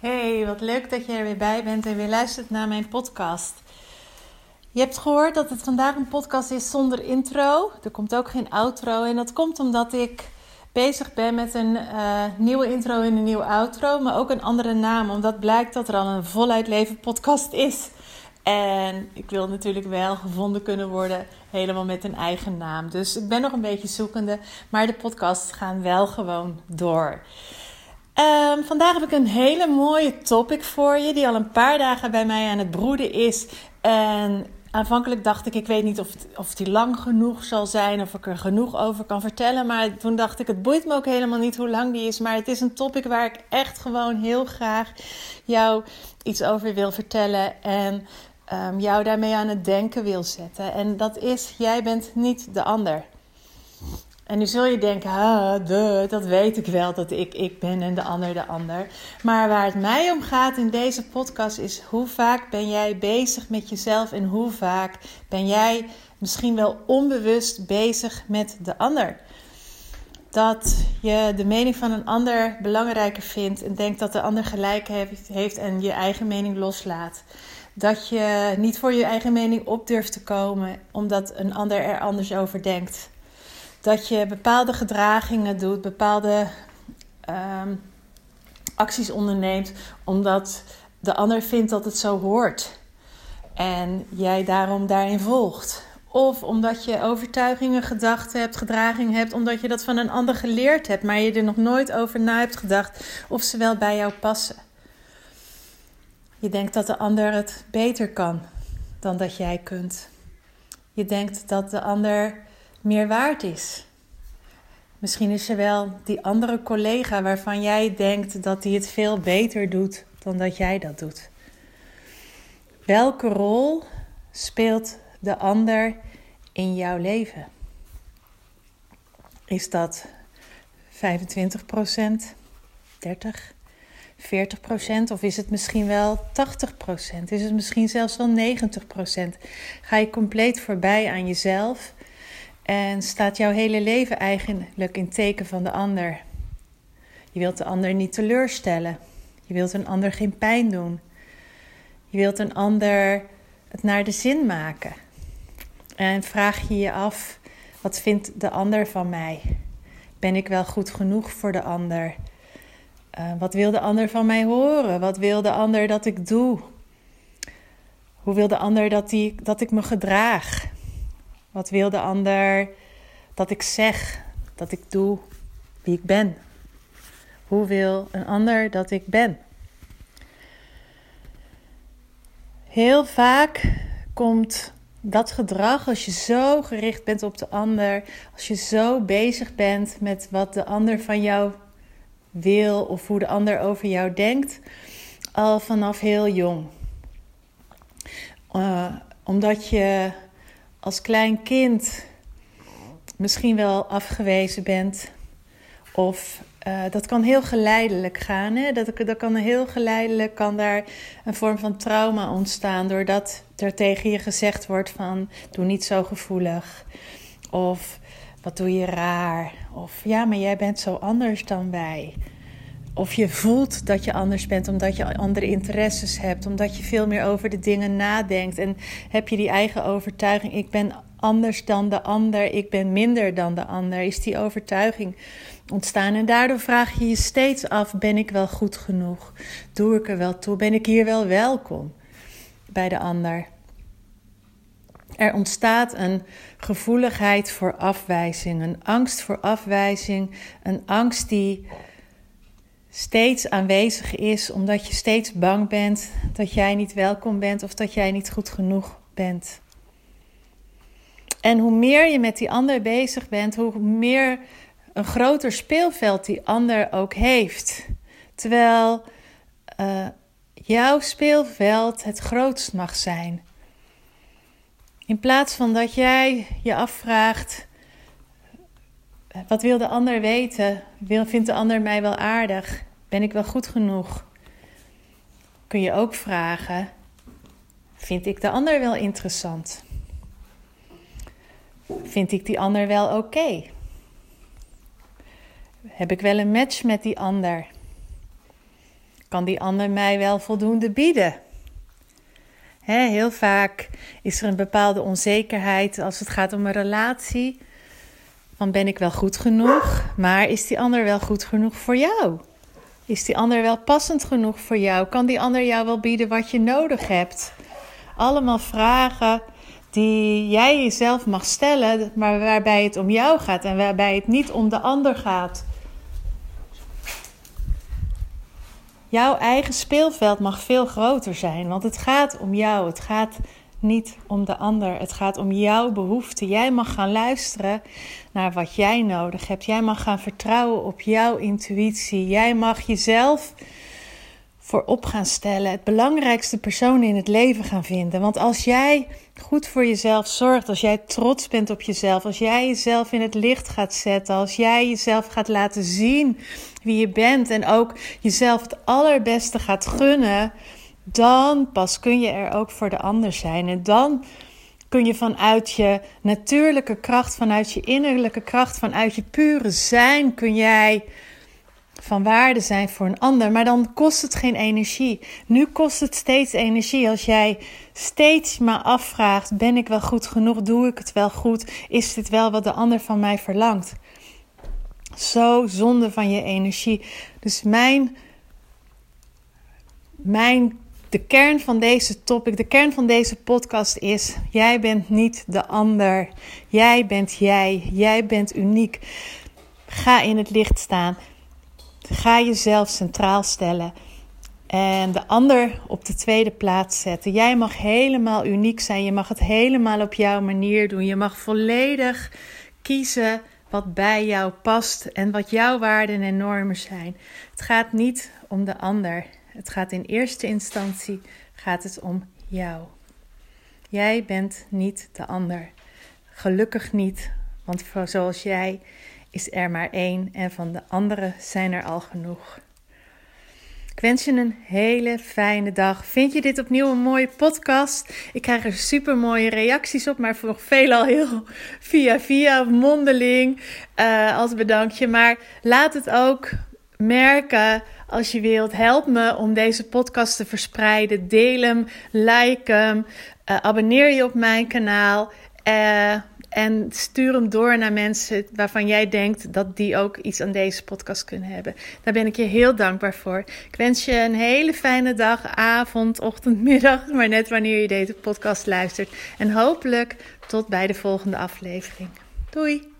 Hey, wat leuk dat je er weer bij bent en weer luistert naar mijn podcast. Je hebt gehoord dat het vandaag een podcast is zonder intro. Er komt ook geen outro. En dat komt omdat ik bezig ben met een uh, nieuwe intro en een nieuwe outro. Maar ook een andere naam, omdat blijkt dat er al een voluit leven podcast is. En ik wil natuurlijk wel gevonden kunnen worden, helemaal met een eigen naam. Dus ik ben nog een beetje zoekende, maar de podcasts gaan wel gewoon door. Um, vandaag heb ik een hele mooie topic voor je, die al een paar dagen bij mij aan het broeden is. En aanvankelijk dacht ik, ik weet niet of, of die lang genoeg zal zijn, of ik er genoeg over kan vertellen. Maar toen dacht ik, het boeit me ook helemaal niet hoe lang die is. Maar het is een topic waar ik echt gewoon heel graag jou iets over wil vertellen. En um, jou daarmee aan het denken wil zetten. En dat is, jij bent niet de ander. En nu zul je denken, ah, dat weet ik wel, dat ik ik ben en de ander de ander. Maar waar het mij om gaat in deze podcast is hoe vaak ben jij bezig met jezelf en hoe vaak ben jij misschien wel onbewust bezig met de ander. Dat je de mening van een ander belangrijker vindt en denkt dat de ander gelijk heeft en je eigen mening loslaat. Dat je niet voor je eigen mening op durft te komen omdat een ander er anders over denkt dat je bepaalde gedragingen doet, bepaalde ehm, acties onderneemt, omdat de ander vindt dat het zo hoort. En jij daarom daarin volgt. Of omdat je overtuigingen, gedachten hebt, gedragingen hebt, omdat je dat van een ander geleerd hebt, maar je er nog nooit over na hebt gedacht of ze wel bij jou passen. Je denkt dat de ander het beter kan dan dat jij kunt. Je denkt dat de ander meer waard is. Misschien is er wel die andere collega waarvan jij denkt dat hij het veel beter doet dan dat jij dat doet. Welke rol speelt de ander in jouw leven? Is dat 25% 30 40% of is het misschien wel 80% Is het misschien zelfs wel 90% Ga je compleet voorbij aan jezelf en staat jouw hele leven eigenlijk in teken van de ander. Je wilt de ander niet teleurstellen. Je wilt een ander geen pijn doen. Je wilt een ander het naar de zin maken. En vraag je je af: wat vindt de ander van mij? Ben ik wel goed genoeg voor de ander? Uh, wat wil de ander van mij horen? Wat wil de ander dat ik doe? Hoe wil de ander dat, die, dat ik me gedraag? Wat wil de ander dat ik zeg, dat ik doe wie ik ben? Hoe wil een ander dat ik ben? Heel vaak komt dat gedrag, als je zo gericht bent op de ander, als je zo bezig bent met wat de ander van jou wil of hoe de ander over jou denkt, al vanaf heel jong. Uh, omdat je als klein kind misschien wel afgewezen bent. Of uh, dat kan heel geleidelijk gaan. Hè? Dat, dat kan heel geleidelijk kan daar een vorm van trauma ontstaan. Doordat er tegen je gezegd wordt van doe niet zo gevoelig. Of wat doe je raar. Of ja, maar jij bent zo anders dan wij. Of je voelt dat je anders bent omdat je andere interesses hebt, omdat je veel meer over de dingen nadenkt. En heb je die eigen overtuiging: ik ben anders dan de ander, ik ben minder dan de ander. Is die overtuiging ontstaan? En daardoor vraag je je steeds af: ben ik wel goed genoeg? Doe ik er wel toe? Ben ik hier wel welkom bij de ander? Er ontstaat een gevoeligheid voor afwijzing, een angst voor afwijzing, een angst die steeds aanwezig is, omdat je steeds bang bent dat jij niet welkom bent of dat jij niet goed genoeg bent. En hoe meer je met die ander bezig bent, hoe meer een groter speelveld die ander ook heeft. Terwijl uh, jouw speelveld het grootst mag zijn. In plaats van dat jij je afvraagt: wat wil de ander weten? Vindt de ander mij wel aardig? Ben ik wel goed genoeg? Kun je ook vragen: Vind ik de ander wel interessant? Vind ik die ander wel oké? Heb ik wel een match met die ander? kan die ander mij wel voldoende bieden? heel vaak is er een bepaalde onzekerheid als het gaat om een relatie. Van ben ik wel goed genoeg? Maar is die ander wel goed genoeg voor jou? Is die ander wel passend genoeg voor jou? Kan die ander jou wel bieden wat je nodig hebt? Allemaal vragen die jij jezelf mag stellen, maar waarbij het om jou gaat en waarbij het niet om de ander gaat. Jouw eigen speelveld mag veel groter zijn, want het gaat om jou. Het gaat niet om de ander. Het gaat om jouw behoefte. Jij mag gaan luisteren naar wat jij nodig hebt. Jij mag gaan vertrouwen op jouw intuïtie. Jij mag jezelf voorop gaan stellen. Het belangrijkste persoon in het leven gaan vinden. Want als jij goed voor jezelf zorgt, als jij trots bent op jezelf, als jij jezelf in het licht gaat zetten, als jij jezelf gaat laten zien wie je bent en ook jezelf het allerbeste gaat gunnen, dan pas kun je er ook voor de ander zijn. En dan kun je vanuit je natuurlijke kracht, vanuit je innerlijke kracht, vanuit je pure zijn, kun jij van waarde zijn voor een ander. Maar dan kost het geen energie. Nu kost het steeds energie als jij steeds maar afvraagt: ben ik wel goed genoeg? Doe ik het wel goed? Is dit wel wat de ander van mij verlangt? Zo zonde van je energie. Dus mijn, mijn, de kern van deze topic, de kern van deze podcast is: jij bent niet de ander. Jij bent jij. Jij bent uniek. Ga in het licht staan. Ga jezelf centraal stellen. En de ander op de tweede plaats zetten. Jij mag helemaal uniek zijn. Je mag het helemaal op jouw manier doen. Je mag volledig kiezen wat bij jou past en wat jouw waarden en normen zijn. Het gaat niet om de ander. Het gaat in eerste instantie gaat het om jou. Jij bent niet de ander. Gelukkig niet, want zoals jij is er maar één en van de anderen zijn er al genoeg. Ik wens je een hele fijne dag. Vind je dit opnieuw een mooie podcast? Ik krijg er super mooie reacties op, maar voor veelal heel via via mondeling uh, als bedankje. Maar laat het ook merken als je wilt. Help me om deze podcast te verspreiden. Deel hem, like hem, uh, abonneer je op mijn kanaal. Uh, en stuur hem door naar mensen waarvan jij denkt dat die ook iets aan deze podcast kunnen hebben. Daar ben ik je heel dankbaar voor. Ik wens je een hele fijne dag, avond, ochtend, middag, maar net wanneer je deze podcast luistert. En hopelijk tot bij de volgende aflevering. Doei!